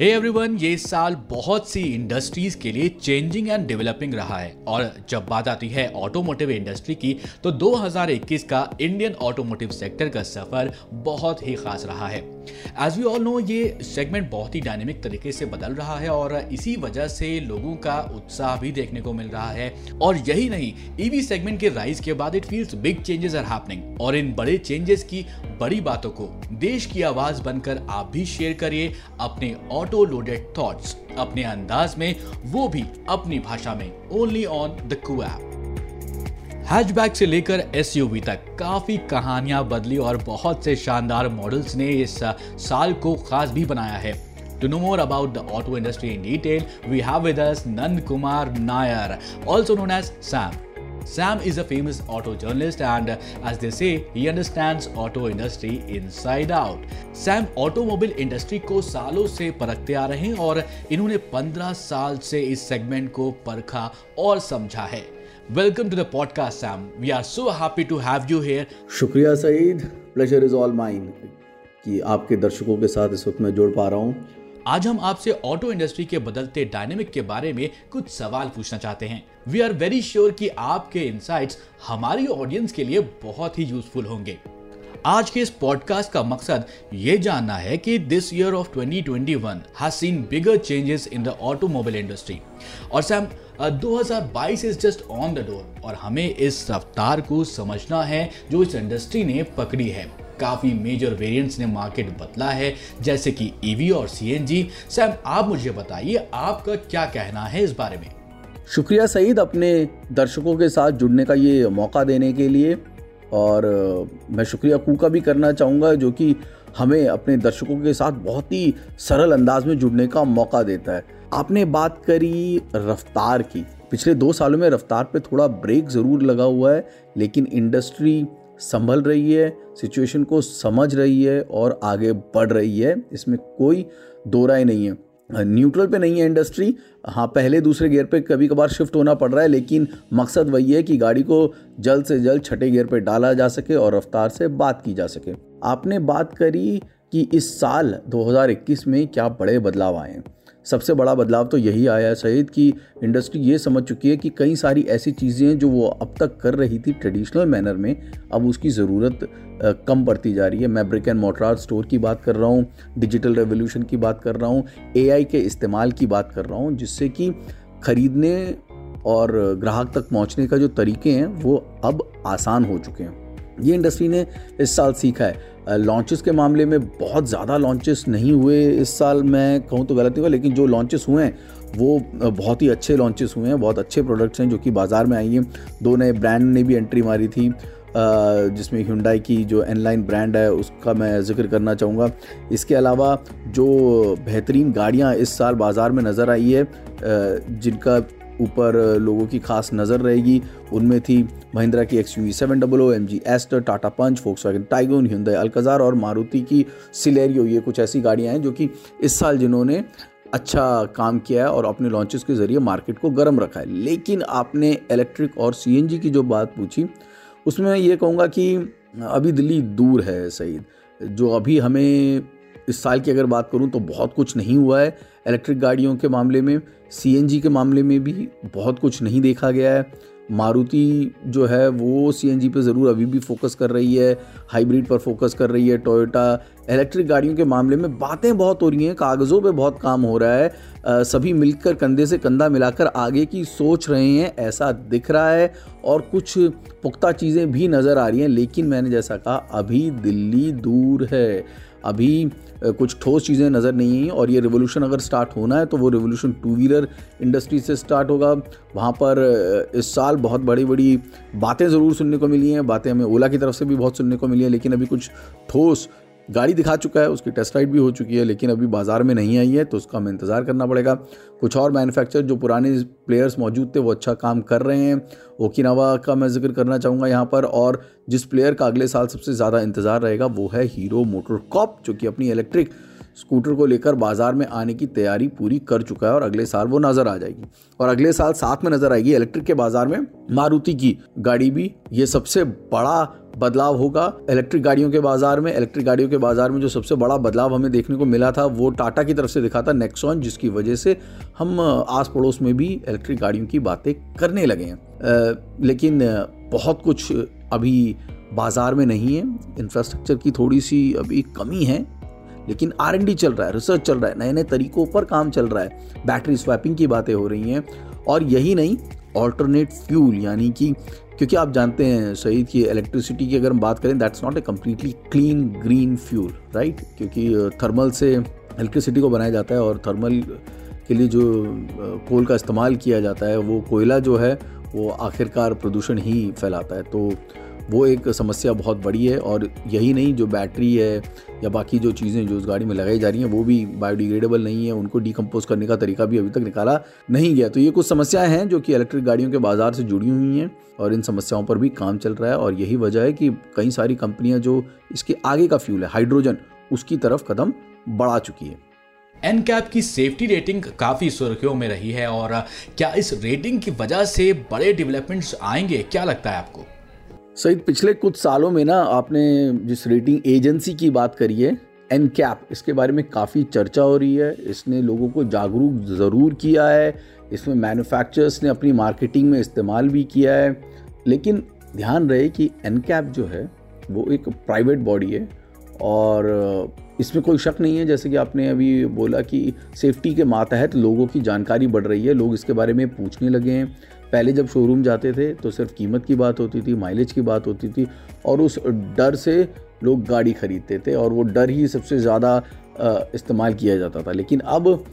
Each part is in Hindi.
हे एवरीवन ये साल बहुत सी इंडस्ट्रीज़ के लिए चेंजिंग एंड डेवलपिंग रहा है। और जब बात आती है ऑटोमोटिव इंडस्ट्री की तो 2021 का इंडियन ऑटोमोटिव सेक्टर का सफ़र बहुत ही खास रहा है। एज वी ऑल नो ये सेगमेंट बहुत ही डायनेमिक तरीके से बदल रहा है और इसी वजह से लोगों का उत्साह भी देखने को मिल रहा है। और यही नहीं ईवी सेगमेंट के राइज के बाद it feels big changes are happening और इन बड़े चेंजेस की बड़ी बातों को देश की आवाज़ बनकर आप भी शेयर करिए अपने ऑटो लोडेड थॉट्स अपने अंदाज में, वो भी अपनी भाषा में only on the Koo app hatchback से लेकर एस तक काफ़ी कहानियाँ बदली और बहुत से शानदार मॉडल्स ने इस साल को खास भी बनाया है To know more about the auto industry in detail, we have with us Nand Kumar Nair, also known as Sam. Sam is a famous auto journalist and as they say, he understands auto industry inside out. Sam automobile industry को सालों से परखते आ रहे हैं और इन्होंने 15 साल से इस सेगमेंट को परखा और समझा है welcome to the podcast Sam we are so happy to have you here शुक्रिया Saeed. Pleasure is all mine कि आपके दर्शकों के साथ इस वक्त मैं जुड़ पा रहा हूँ। आज हम आपसे ऑटो इंडस्ट्री के बदलते डायनेमिक के बारे में कुछ सवाल पूछना चाहते हैं। वी आर वेरी श्योर कि आपके इंसाइट्स हमारी ऑडियंस के लिए बहुत ही यूजफुल होंगे। आज के इस पॉडकास्ट का मकसद ये जानना है कि this year of 2021 has seen bigger changes in the automobile industry और Sam 2022 is just on the door और हमें इस रफ्तार को समझना है जो इस इंडस्ट्री ने पकड़ी है। काफ़ी मेजर वेरिएंट्स ने मार्केट बदला है, जैसे कि ईवी e और सीएनजी सैम आप मुझे बताइए, आपका क्या कहना है इस बारे में? शुक्रिया सईद अपने दर्शकों के साथ जुड़ने का ये मौका देने के लिए। और मैं शुक्रिया कू का भी करना चाहूँगा, जो कि हमें अपने दर्शकों के साथ बहुत ही सरल अंदाज में जुड़ने का मौका देता है। आपने बात करी रफ्तार की। पिछले दो सालों में रफ्तार पे थोड़ा ब्रेक ज़रूर लगा हुआ है, लेकिन इंडस्ट्री संभल रही है, सिचुएशन को समझ रही है और आगे बढ़ रही है। इसमें कोई दो राय नहीं है। न्यूट्रल पे नहीं है इंडस्ट्री हाँ पहले दूसरे गियर पे कभी कभार शिफ्ट होना पड़ रहा है, लेकिन मकसद वही है कि गाड़ी को जल्द से जल्द छठे गियर पे डाला जा सके और रफ्तार से बात की जा सके। आपने बात करी कि इस साल 2021 में क्या बड़े बदलाव आए हैं। सबसे बड़ा बदलाव तो यही आया है शहीद कि इंडस्ट्री ये समझ चुकी है कि कई सारी ऐसी चीज़ें हैं जो वो अब तक कर रही थी ट्रेडिशनल मैनर में, अब उसकी ज़रूरत कम पड़ती जा रही है। मैं ब्रिक एंड मोटरार स्टोर की बात कर रहा हूँ, डिजिटल रेवोल्यूशन की बात कर रहा हूँ, एआई के इस्तेमाल की बात कर रहा हूँ, जिससे कि खरीदने और ग्राहक तक पहुँचने का जो तरीके हैं वो अब आसान हो चुके हैं। ये इंडस्ट्री ने इस साल सीखा है। लॉन्चेस के मामले में बहुत ज़्यादा लॉन्चेस नहीं हुए इस साल, मैं कहूँ तो गलत नहीं हुआ, लेकिन जो लॉन्चेस हुए हैं, वो बहुत ही अच्छे लॉन्चेस हुए हैं, बहुत अच्छे प्रोडक्ट्स हैं जो कि बाज़ार में आई हैं। दो नए ब्रांड ने भी एंट्री मारी थी जिसमें हुंडाई की जो एनलाइन ब्रांड है, उसका मैं ज़िक्र करना चाहूँगा। इसके अलावा जो बेहतरीन गाड़ियाँ इस साल बाज़ार में नज़र आई है जिनका ऊपर लोगों की खास नज़र रहेगी। उनमें थी महिंद्रा की X U V seven double O M G Astor Tata Punch Volkswagen Taigun Hyundai Alcazar और मारुति की सिलेरियो ये कुछ ऐसी गाड़ियाँ हैं जो कि इस साल जिन्होंने अच्छा काम किया है और अपने लॉन्चेस के ज़रिए मार्केट को गर्म रखा है। लेकिन आपने इलेक्ट्रिक और CNG की जो बात पूछी, उसमें ये कहूँगा कि अभी दिल्ली दूर है सईद। जो अभी हमें इस साल की अगर बात करूँ तो बहुत कुछ नहीं हुआ है। इलेक्ट्रिक गाड़ियों के मामले में सीएनजी के मामले में भी बहुत कुछ नहीं देखा गया है। मारुति जो है वो सीएनजी पे ज़रूर अभी भी फोकस कर रही है हाइब्रिड पर फोकस कर रही है टोयोटा इलेक्ट्रिक गाड़ियों के मामले में बातें बहुत हो रही हैं कागज़ों पे बहुत काम हो रहा है। आ, सभी मिलकर कंधे से कंधा मिलाकर आगे की सोच रहे हैं ऐसा दिख रहा है और कुछ पुख्ता चीज़ें भी नज़र आ रही हैं लेकिन मैंने जैसा कहा अभी दिल्ली दूर है। अभी कुछ ठोस चीज़ें नज़र नहीं आई और ये रिवोल्यूशन अगर स्टार्ट होना है तो वो रिवोल्यूशन टू व्हीलर इंडस्ट्री से स्टार्ट होगा। वहाँ पर इस साल बहुत बड़ी बड़ी बातें ज़रूर सुनने को मिली हैं। बातें हमें ओला की तरफ़ से भी बहुत सुनने को मिली हैं, लेकिन अभी कुछ ठोस गाड़ी दिखा चुका है, उसकी टेस्ट राइड भी हो चुकी है, लेकिन अभी बाज़ार में नहीं आई है तो उसका हमें इंतज़ार करना पड़ेगा। कुछ और मैन्युफैक्चर जो पुराने प्लेयर्स मौजूद थे, वो अच्छा काम कर रहे हैं। ओकिनावा का मैं ज़िक्र करना चाहूँगा यहाँ पर, और जिस प्लेयर का अगले साल सबसे ज़्यादा इंतज़ार रहेगा, वो है हीरो मोटर कॉप जो कि अपनी इलेक्ट्रिक स्कूटर को लेकर बाज़ार में आने की तैयारी पूरी कर चुका है, और अगले साल वो नज़र आ जाएगी। और अगले साल साथ में नज़र आएगी इलेक्ट्रिक के बाज़ार में, मारुति की गाड़ी भी। ये सबसे बड़ा बदलाव होगा। इलेक्ट्रिक गाड़ियों के बाज़ार में इलेक्ट्रिक गाड़ियों के बाज़ार में जो सबसे बड़ा बदलाव हमें देखने को मिला था, वो टाटा की तरफ़ से दिखा था नेक्सॉन जिसकी वजह से हम आस पड़ोस में भी इलेक्ट्रिक गाड़ियों की बातें करने लगे हैं। लेकिन बहुत कुछ अभी बाज़ार में नहीं है। इंफ्रास्ट्रक्चर की थोड़ी सी अभी कमी है, लेकिन आरएनडी चल रहा है रिसर्च चल रहा है नए नए तरीकों पर काम चल रहा है। बैटरी स्वैपिंग की बातें हो रही हैं, और यही नहीं ऑल्टरनेट फ्यूल यानी कि क्योंकि आप जानते हैं सही की इलेक्ट्रिसिटी की अगर हम बात करें that's not a completely clean green fuel right क्योंकि थर्मल से इलेक्ट्रिसिटी को बनाया जाता है और थर्मल के लिए जो कोल का इस्तेमाल किया जाता है, वो कोयला जो है, वो आखिरकार प्रदूषण ही फैलाता है। तो वो एक समस्या बहुत बड़ी है और यही नहीं, जो बैटरी है या बाकी जो चीज़ें जो उस गाड़ी में लगाई जा रही हैं, वो भी बायोडिग्रेडेबल नहीं है, उनको डिकम्पोज करने का तरीका भी अभी तक निकाला नहीं गया। तो ये कुछ समस्याएँ हैं जो कि इलेक्ट्रिक गाड़ियों के बाज़ार से जुड़ी हुई हैं और इन समस्याओं पर भी काम चल रहा है और यही वजह है कि कई सारी कंपनियाँ जो इसके आगे का फ्यूल है, हाइड्रोजन, उसकी तरफ़ कदम बढ़ा चुकी है। एन कैप की सेफ्टी रेटिंग काफ़ी सुर्खियों में रही है और क्या इस रेटिंग की वजह से बड़े डेवलपमेंट्स आएँगे, क्या लगता है आपको? सही पिछले कुछ सालों में ना आपने जिस रेटिंग एजेंसी की बात करी है एन कैप इसके बारे में काफ़ी चर्चा हो रही है। इसने लोगों को जागरूक ज़रूर किया है। इसमें मैन्युफैक्चरर्स ने अपनी मार्केटिंग में इस्तेमाल भी किया है। लेकिन ध्यान रहे कि एन कैप जो है, वो एक प्राइवेट बॉडी है और इसमें कोई शक नहीं है, जैसे कि आपने अभी बोला कि सेफ्टी के मातहत लोगों की जानकारी बढ़ रही है, लोग इसके बारे में पूछने लगे हैं। पहले जब शोरूम जाते थे तो सिर्फ़ कीमत की बात होती थी माइलेज की बात होती थी और उस डर से लोग गाड़ी खरीदते थे और वो डर ही सबसे ज़्यादा इस्तेमाल किया जाता था। लेकिन अब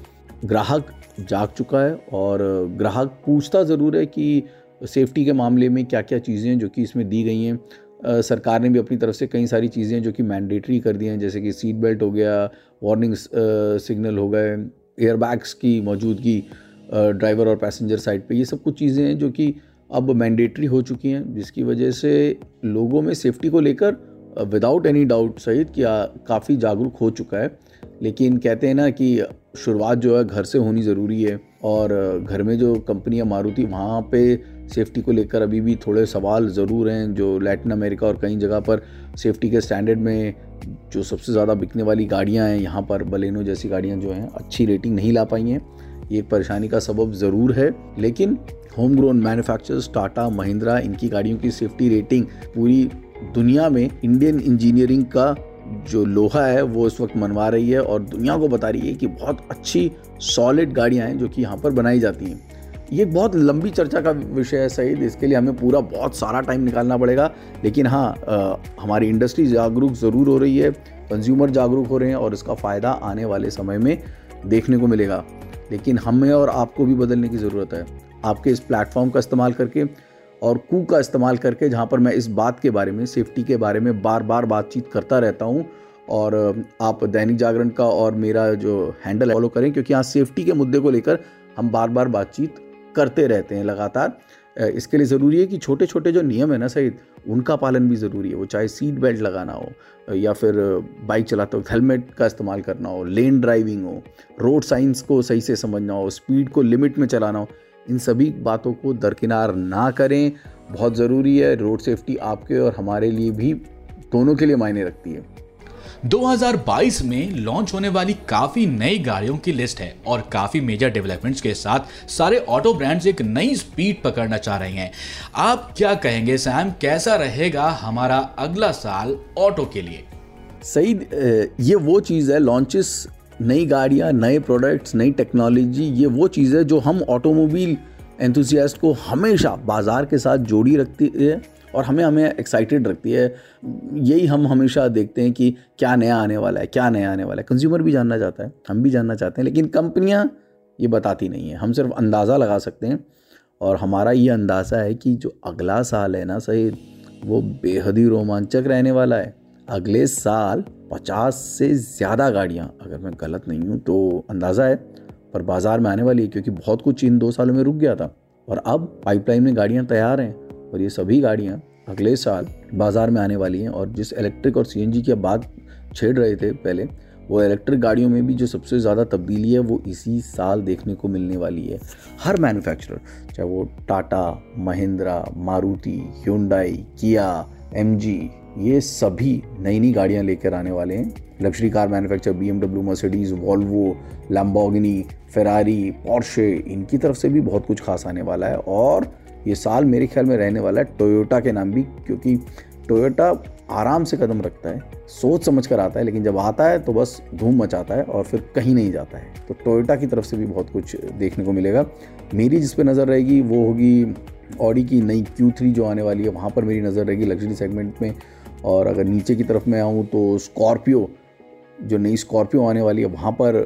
ग्राहक जाग चुका है और ग्राहक पूछता ज़रूर है कि सेफ्टी के मामले में क्या क्या चीज़ें जो कि इसमें दी गई हैं। सरकार ने भी अपनी तरफ़ से कई सारी चीज़ें जो कि मैंडेटरी कर दी हैं, जैसे कि सीट बेल्ट हो गया वार्निंग सिग्नल हो गए एयरबैग्स की मौजूदगी ड्राइवर और पैसेंजर साइड पे, ये सब कुछ चीज़ें हैं जो कि अब मैंडेटरी हो चुकी हैं, जिसकी वजह से लोगों में सेफ्टी को लेकर विदाउट एनी डाउट सहित कि काफ़ी जागरूक हो चुका है। लेकिन कहते हैं ना कि शुरुआत जो है घर से होनी ज़रूरी है और घर में जो कंपनियाँ मारुति, वहाँ पे सेफ्टी को लेकर अभी भी थोड़े सवाल ज़रूर हैं जो लैटिन अमेरिका और कई जगह पर सेफ्टी के स्टैंडर्ड में जो सबसे ज़्यादा बिकने वाली गाड़ियाँ हैं, यहाँ पर बलेनो जैसी गाड़ियाँ जो हैं, अच्छी रेटिंग नहीं ला पाई हैं। ये एक परेशानी का सबब ज़रूर है, लेकिन home grown manufacturers Tata Mahindra इनकी गाड़ियों की सेफ्टी रेटिंग पूरी दुनिया में इंडियन इंजीनियरिंग का जो लोहा है, वो इस वक्त मनवा रही है और दुनिया को बता रही है कि बहुत अच्छी सॉलिड गाड़ियाँ हैं जो कि यहाँ पर बनाई जाती हैं। ये बहुत लंबी चर्चा का विषय है सही इसके लिए हमें पूरा बहुत सारा टाइम निकालना पड़ेगा, लेकिन हाँ हमारी इंडस्ट्री जागरूक ज़रूर हो रही है कंज्यूमर जागरूक हो रहे हैं और इसका फ़ायदा आने वाले समय में देखने को मिलेगा। लेकिन हमें और आपको भी बदलने की ज़रूरत है। आपके इस प्लेटफॉर्म का इस्तेमाल करके और कू का इस्तेमाल करके, जहाँ पर मैं इस बात के बारे में सेफ्टी के बारे में बार बार बातचीत करता रहता हूँ और आप दैनिक जागरण का और मेरा जो हैंडल फॉलो करें, क्योंकि यहाँ सेफ्टी के मुद्दे को लेकर हम बार बार बातचीत करते रहते हैं लगातार। इसके लिए ज़रूरी है कि छोटे छोटे जो नियम है ना सही उनका पालन भी ज़रूरी है। वो चाहे सीट बेल्ट लगाना हो, या फिर बाइक चलाते वक्त हेलमेट का इस्तेमाल करना हो लेन ड्राइविंग हो रोड साइंस को सही से समझना हो स्पीड को लिमिट में चलाना हो, इन सभी बातों को दरकिनार ना करें। बहुत ज़रूरी है रोड सेफ्टी आपके और हमारे लिए भी दोनों के लिए मायने रखती है। 2022 में लॉन्च होने वाली काफ़ी नई गाड़ियों की लिस्ट है और काफ़ी मेजर डेवलपमेंट्स के साथ सारे ऑटो ब्रांड्स एक नई स्पीड पकड़ना चाह रहे हैं। आप क्या कहेंगे सैम कैसा रहेगा हमारा अगला साल ऑटो के लिए? सही ये वो चीज़ है लॉन्चेस नई गाड़ियाँ, नए प्रोडक्ट्स नई टेक्नोलॉजी ये वो चीज़ है जो हम ऑटोमोबाइल एंथुसियास्ट को हमेशा बाज़ार के साथ जोड़ी रखती है। और हमें हमें एक्साइटेड रखती है। यही हम हमेशा देखते हैं कि क्या नया आने वाला है, क्या नया आने वाला है। कंज्यूमर भी जानना चाहता है, हम भी जानना चाहते हैं, लेकिन कंपनियाँ ये बताती नहीं है। हम सिर्फ़ अंदाज़ा लगा सकते हैं और हमारा ये अंदाज़ा है कि जो अगला साल है ना सही वो बेहद ही रोमांचक रहने वाला है। अगले साल पचास से ज़्यादा गाड़ियाँ, अगर मैं गलत नहीं हूँ तो अंदाज़ा है, पर बाज़ार में आने वाली है, क्योंकि बहुत कुछ इन दो सालों में रुक गया था। और अब पाइपलाइन में गाड़ियाँ तैयार हैं। और ये सभी गाड़ियाँ अगले साल बाज़ार में आने वाली हैं और जिस इलेक्ट्रिक और सी की बात छेड़ रहे थे पहले, वो इलेक्ट्रिक गाड़ियों में भी जो सबसे ज़्यादा तब्दीली है, वो इसी साल देखने को मिलने वाली है। हर मैन्युफैक्चरर चाहे वो Tata Mahindra Maruti Hyundai Kia MG ये सभी नई नई गाड़ियाँ लेकर आने वाले हैं। Luxury car manufacture BMW Mercedes Volvo Lamborghini Ferrari Porsche इनकी तरफ़ से भी बहुत कुछ खास आने वाला है और ये साल मेरे ख्याल में रहने वाला है टोयोटा के नाम भी, क्योंकि टोयोटा आराम से कदम रखता है, सोच समझ कर आता है, लेकिन जब आता है तो बस धूम मचाता है और फिर कहीं नहीं जाता है। तो टोयोटा की तरफ़ से भी बहुत कुछ देखने को मिलेगा। मेरी जिस पे नज़र रहेगी वो होगी ऑडी की नई Q3 जो आने वाली है, वहाँ पर मेरी नज़र रहेगी लग्जरी सेगमेंट में। और अगर नीचे की तरफ़ मैं आऊँ तो स्कॉर्पियो जो नई स्कॉर्पियो आने वाली है, वहाँ पर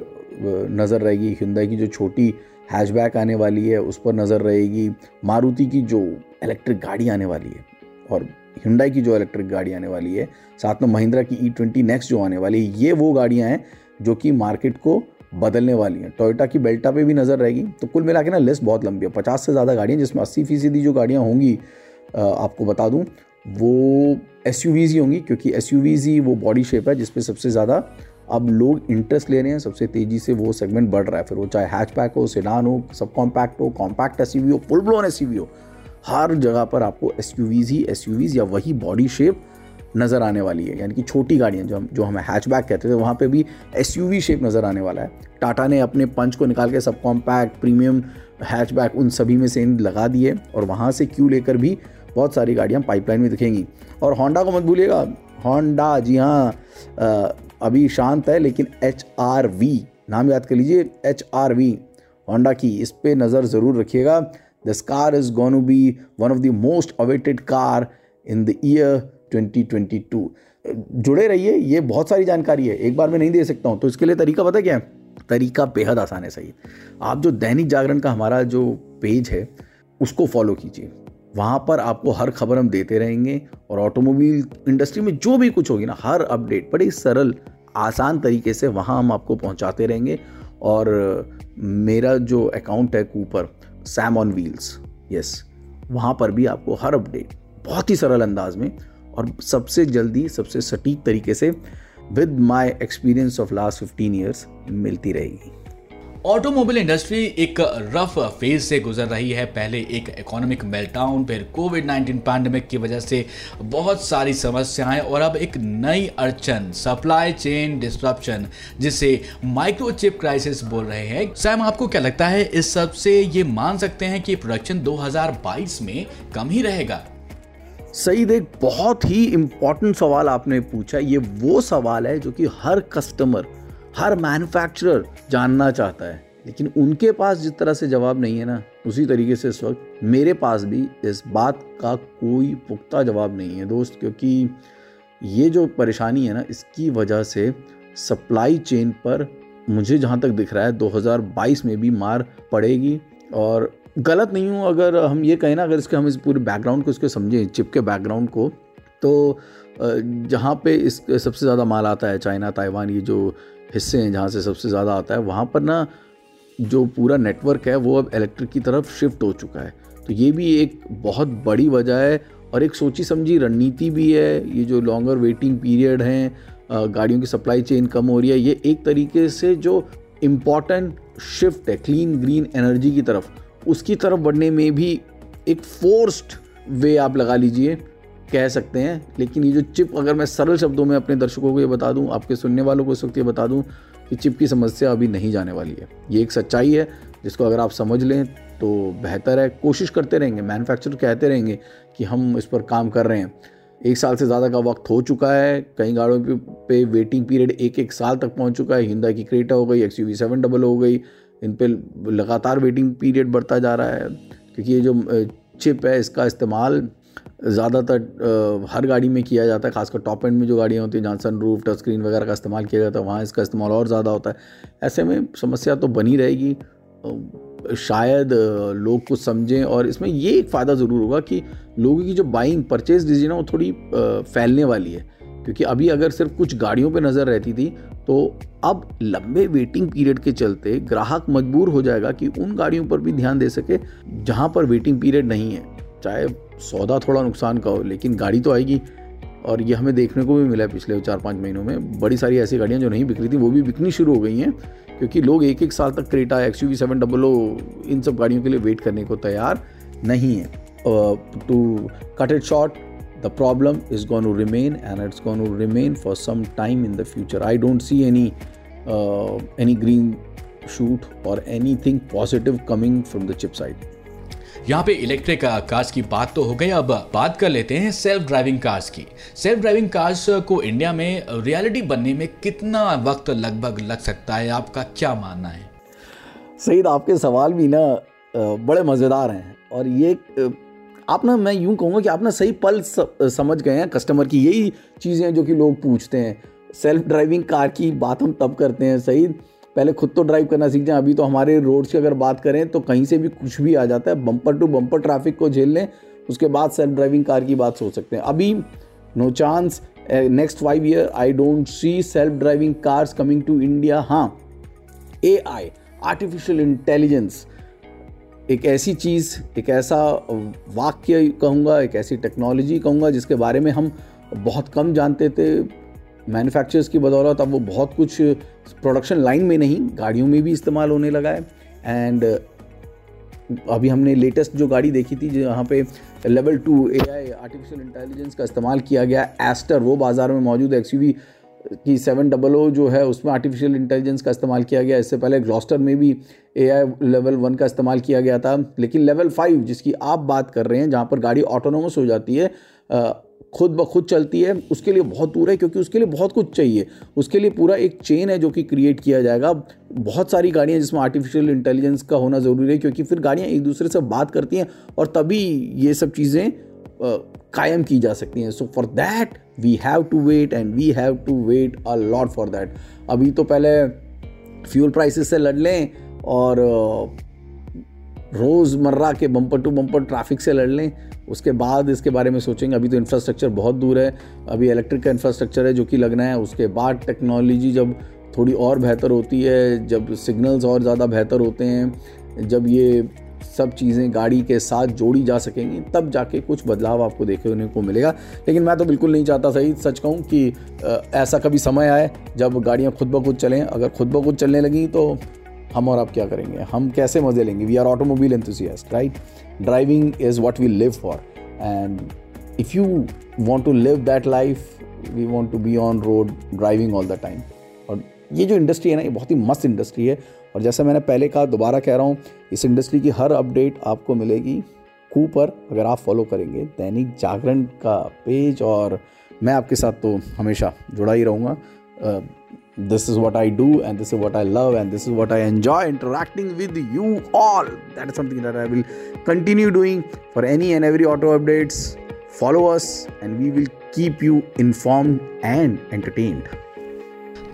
नज़र रहेगी हिंदा की जो छोटी हैचबैक आने वाली है, उस पर नज़र रहेगी मारुति की जो इलेक्ट्रिक गाड़ी आने वाली है और हिंडाई की जो इलेक्ट्रिक गाड़ी आने वाली है, साथ में महिंद्रा की ई ट्वेंटी नेक्स्ट जो आने वाली है, ये वो गाड़ियाँ हैं जो कि मार्केट को बदलने वाली हैं। टोयोटा की बेल्टा पे भी नज़र रहेगी। तो कुल मिला के ना लिस्ट बहुत लंबी है, पचास से ज़्यादा गाड़ियाँ जिसमें अस्सी फ़ीसदी जो गाड़ियाँ होंगी आपको बता दूँ, वो एस ही होंगी, क्योंकि एस ही वो बॉडी शेप है जिसपे सबसे ज़्यादा अब लोग इंटरेस्ट ले रहे हैं, सबसे तेज़ी से वो सेगमेंट बढ़ रहा है। फिर वो चाहे हैचपैक हो सेडान हो सब कॉम्पैक्ट हो कॉम्पैक्ट एसयूवी हो फुल ब्लोन एस हो, हर जगह पर आपको एस ही एस या वही बॉडी शेप नज़र आने वाली है। यानी कि छोटी गाड़ियाँ जो हम, जो हमें हैचबैक कहते थे, वहाँ पे भी एसयूवी शेप नज़र आने वाला है। टाटा ने अपने पंच को निकाल के सब कॉम्पैक्ट प्रीमियम हैचबैक उन सभी में से लगा दिए और वहाँ से क्यू लेकर भी बहुत सारी गाड़ियाँ पाइपलाइन में दिखेंगी। और होंडा को मत भूलिएगा। होंडा जी हाँ अभी शांत है, लेकिन एच आर वी नाम याद कर लीजिए एच आर वी होंडा की, इस पर नज़र ज़रूर रखिएगा। This car is gonna be one of the most awaited car in the year 2022 जुड़े रहिए, ये बहुत सारी जानकारी है, एक बार मैं नहीं दे सकता हूँ तो इसके लिए तरीका पता क्या है? तरीका बेहद आसान है सही आप जो दैनिक जागरण का हमारा जो पेज है, उसको फॉलो कीजिए। वहाँ पर आपको हर खबर हम देते रहेंगे, और ऑटोमोबाइल इंडस्ट्री में जो भी कुछ होगी ना, हर अपडेट बड़ी सरल आसान तरीके से वहाँ हम आपको पहुँचाते रहेंगे। और मेरा जो अकाउंट है Cooper Sam on wheels yes वहाँ पर भी आपको हर अपडेट बहुत ही सरल अंदाज में और सबसे जल्दी, सबसे सटीक तरीके से with my experience of last fifteen years मिलती रहेगी। ऑटोमोबाइल इंडस्ट्री एक रफ फ़ेज़ से गुजर रही है। पहले एक इकोनॉमिक मेल्टाउन फिर कोविड 19 पैंडमिक की वजह से बहुत सारी समस्याएँ और अब एक नई अड़चन सप्लाई चेन डिस्ट्रप्शन जिसे माइक्रोचिप क्राइसिस बोल रहे हैं। सैम आपको क्या लगता है, इस सबसे ये मान सकते हैं कि प्रोडक्शन 2022 में कम ही रहेगा? सही देख बहुत ही इंपॉर्टेंट सवाल आपने पूछा। ये वो सवाल है जो कि हर कस्टमर हर मैन्युफैक्चरर जानना चाहता है, लेकिन उनके पास जिस तरह से जवाब नहीं है ना, उसी तरीके से इस वक्त मेरे पास भी इस बात का कोई पुख्ता जवाब नहीं है दोस्त, क्योंकि ये जो परेशानी है ना, इसकी वजह से सप्लाई चेन पर मुझे जहाँ तक दिख रहा है 2022 में भी मार पड़ेगी। और गलत नहीं हूँ, अगर हम ये कहें ना, अगर इसके हम इस पूरे बैकग्राउंड को, इसके समझें चिप के बैकग्राउंड को तो जहाँ पे इस सबसे ज़्यादा माल आता है, चाइना, ताइवान, ये जो हिस्से हैं जहाँ से सबसे ज़्यादा आता है, वहाँ पर ना जो पूरा नेटवर्क है, वो अब इलेक्ट्रिक की तरफ़ शिफ्ट हो चुका है। तो ये भी एक बहुत बड़ी वजह है और एक सोची समझी रणनीति भी है। ये जो लॉन्गर वेटिंग पीरियड हैं गाड़ियों की सप्लाई चेन कम हो रही है, ये एक तरीके से जो इंपॉर्टेंट शिफ्ट है क्लीन ग्रीन एनर्जी की तरफ़, उसकी तरफ़ बढ़ने में भी एक फोर्स्ड वे आप लगा लीजिए। कह सकते हैं लेकिन ये जो चिप अगर मैं सरल शब्दों में अपने दर्शकों को ये बता दूँ आपके सुनने वालों को इस वक्त ये बता दूँ कि चिप की समस्या अभी नहीं जाने वाली है। ये एक सच्चाई है जिसको अगर आप समझ लें तो बेहतर है। कोशिश करते रहेंगे मैन्युफैक्चरर कहते रहेंगे कि हम इस पर काम कर रहे हैं। एक साल से ज़्यादा का वक्त हो चुका है कई गाड़ियों पे, वेटिंग पीरियड एक एक साल तक पहुँच चुका है। हिंदा की क्रेटा हो गई एक्स यू सेवन डबल हो गई इन पे लगातार वेटिंग पीरियड बढ़ता जा रहा है। क्योंकि ये जो चिप है इसका इस्तेमाल ज़्यादातर हर गाड़ी में किया जाता है, खासकर टॉप एंड में जो गाड़ियाँ होती हैं, जहाँ सन रूफ टच स्क्रीन वगैरह का इस्तेमाल किया जाता है, वहाँ इसका इस्तेमाल और ज़्यादा होता है। ऐसे में समस्या तो बनी रहेगी। शायद लोग कुछ समझें और इसमें ये एक फ़ायदा ज़रूर होगा कि लोगों की जो बाइंग परचेज डिसीज़न है, वो थोड़ी फैलने वाली है। क्योंकि अभी अगर सिर्फ़ कुछ गाड़ियों पे नज़र रहती थी तो अब लंबे वेटिंग पीरियड के चलते ग्राहक मजबूर हो जाएगा कि उन गाड़ियों पर भी ध्यान दे सके, जहाँ पर वेटिंग पीरियड नहीं है। चाहे सौदा थोड़ा नुकसान का हो, लेकिन गाड़ी तो आएगी। और ये हमें देखने को भी मिला है पिछले चार पाँच महीनों में। बड़ी सारी ऐसी गाड़ियाँ जो नहीं बिक रही थी, वो भी बिकनी शुरू हो गई हैं, क्योंकि लोग एक एक साल तक Creta X U seven double O, इन सब गाड़ियों के लिए वेट करने को तैयार नहीं है। To cut it short the problem is gonna to remain and it's gonna to remain for some time in the future I don't see any any green shoot और anything positive coming from the chip side यहाँ पे इलेक्ट्रिक कार्स की बात तो हो गई, अब बात कर लेते हैं सेल्फ ड्राइविंग कार्स की। सेल्फ ड्राइविंग कार्स को इंडिया में रियलिटी बनने में कितना वक्त लगभग लग सकता है? आपका क्या मानना है? सईद, आपके सवाल भी ना बड़े मज़ेदार हैं। और ये आप ना, मैं यूँ कहूँगा कि आप ना सही पल समझ गए हैं कस्टमर की। यही चीज़ें जो कि लोग पूछते हैं। सेल्फ ड्राइविंग कार की बात हम तब करते हैं सही पहले खुद तो ड्राइव करना सीख जाएँ, अभी तो हमारे रोड्स की अगर बात करें तो कहीं से भी कुछ भी आ जाता है। बम्पर टू बम्पर ट्रैफ़िक को झेल लें, उसके बाद सेल्फ ड्राइविंग कार की बात सोच सकते हैं। अभी no chance next five year I don't see self driving cars coming to India हाँ ए आई आर्टिफिशियल इंटेलिजेंस एक ऐसी चीज़, एक ऐसा वाक्य कहूँगा, एक ऐसी टेक्नोलॉजी कहूँगा, जिसके बारे में हम बहुत कम जानते थे। मैन्युफैक्चरर्स की बदौलत अब वो बहुत कुछ प्रोडक्शन लाइन में नहीं, गाड़ियों में भी इस्तेमाल होने लगा है। एंड अभी हमने लेटेस्ट जो गाड़ी देखी थी जहाँ पे level two A I artificial intelligence का इस्तेमाल किया गया एस्टर वो बाज़ार में मौजूद एक्स की सेवन डबल ओ जो है, उसमें आर्टिफिशियल इंटेलिजेंस का इस्तेमाल किया गया। इससे पहले ग्लॉस्टर में भी ए आई लेवल वन का इस्तेमाल किया गया था। लेकिन लेवल फाइव जिसकी आप बात कर रहे हैं, जहाँ पर गाड़ी ऑटोनोमस हो जाती है खुद ब खुद चलती है, उसके लिए बहुत दूर है, क्योंकि उसके लिए बहुत कुछ चाहिए। उसके लिए पूरा एक चेन है जो कि क्रिएट किया जाएगा। बहुत सारी गाड़ियाँ जिसमें आर्टिफिशियल इंटेलिजेंस का होना ज़रूरी है, क्योंकि फिर गाड़ियाँ एक दूसरे से बात करती हैं और तभी ये सब चीज़ें कायम की जा सकती हैं। So for that we have to wait and we have to wait a lot for that अभी तो पहले फ्यूल प्राइसेस से लड़ लें और रोज़मर्रा के बम्पर टू बम्पर ट्रैफ़िक से लड़ लें। उसके बाद इसके बारे में सोचेंगे। अभी तो इंफ्रास्ट्रक्चर बहुत दूर है। अभी इलेक्ट्रिक का इंफ्रास्ट्रक्चर है जो कि लगना है। उसके बाद टेक्नोलॉजी जब थोड़ी और बेहतर होती है, जब सिग्नल्स और ज़्यादा बेहतर होते हैं, जब ये सब चीज़ें गाड़ी के साथ जोड़ी जा सकेंगी, तब जाके कुछ बदलाव आपको देखने को मिलेगा। लेकिन मैं तो बिल्कुल नहीं चाहता सही, सच कहूँ कि ऐसा कभी समय आए जब गाड़ियाँ खुद ब खुद चलें। अगर खुद ब खुद चलने लगी तो हम और आप क्या करेंगे? हम कैसे मज़े लेंगे? We are automobile enthusiast right driving is what we live for and if you want to live that life we want to be on road driving all the time और ये जो इंडस्ट्री है ना, ये बहुत ही मस्त इंडस्ट्री है। और जैसा मैंने पहले कहा, दोबारा कह रहा हूँ, इस इंडस्ट्री की हर अपडेट आपको मिलेगी कू पर अगर आप फॉलो करेंगे, दैनिक जागरण का पेज और मैं आपके साथ तो हमेशा जुड़ा ही रहूँगा। This is what I do and this is what I love and this is what I enjoy interacting with you all. That is something that I will continue doing for any and every auto updates. Follow us and we will keep you informed and entertained.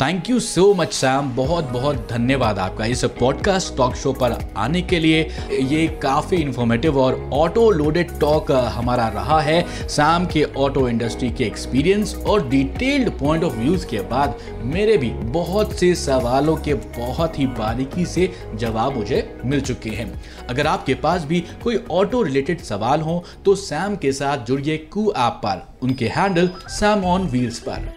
Thank you so much Sam बहुत बहुत धन्यवाद आपका इस पॉडकास्ट टॉक शो पर आने के लिए। ये काफ़ी इन्फॉर्मेटिव और ऑटो लोडेड टॉक हमारा रहा है। सैम के ऑटो इंडस्ट्री के एक्सपीरियंस और डिटेल्ड पॉइंट ऑफ़ व्यूज़ के बाद मेरे भी बहुत से सवालों के बहुत ही बारीकी से जवाब मुझे मिल चुके हैं। अगर आपके पास भी कोई ऑटो रिलेटेड सवाल हो तो सैम के साथ जुड़िए कू ऐप पर। उनके हैंडल सैम ऑन व्हील्स पर।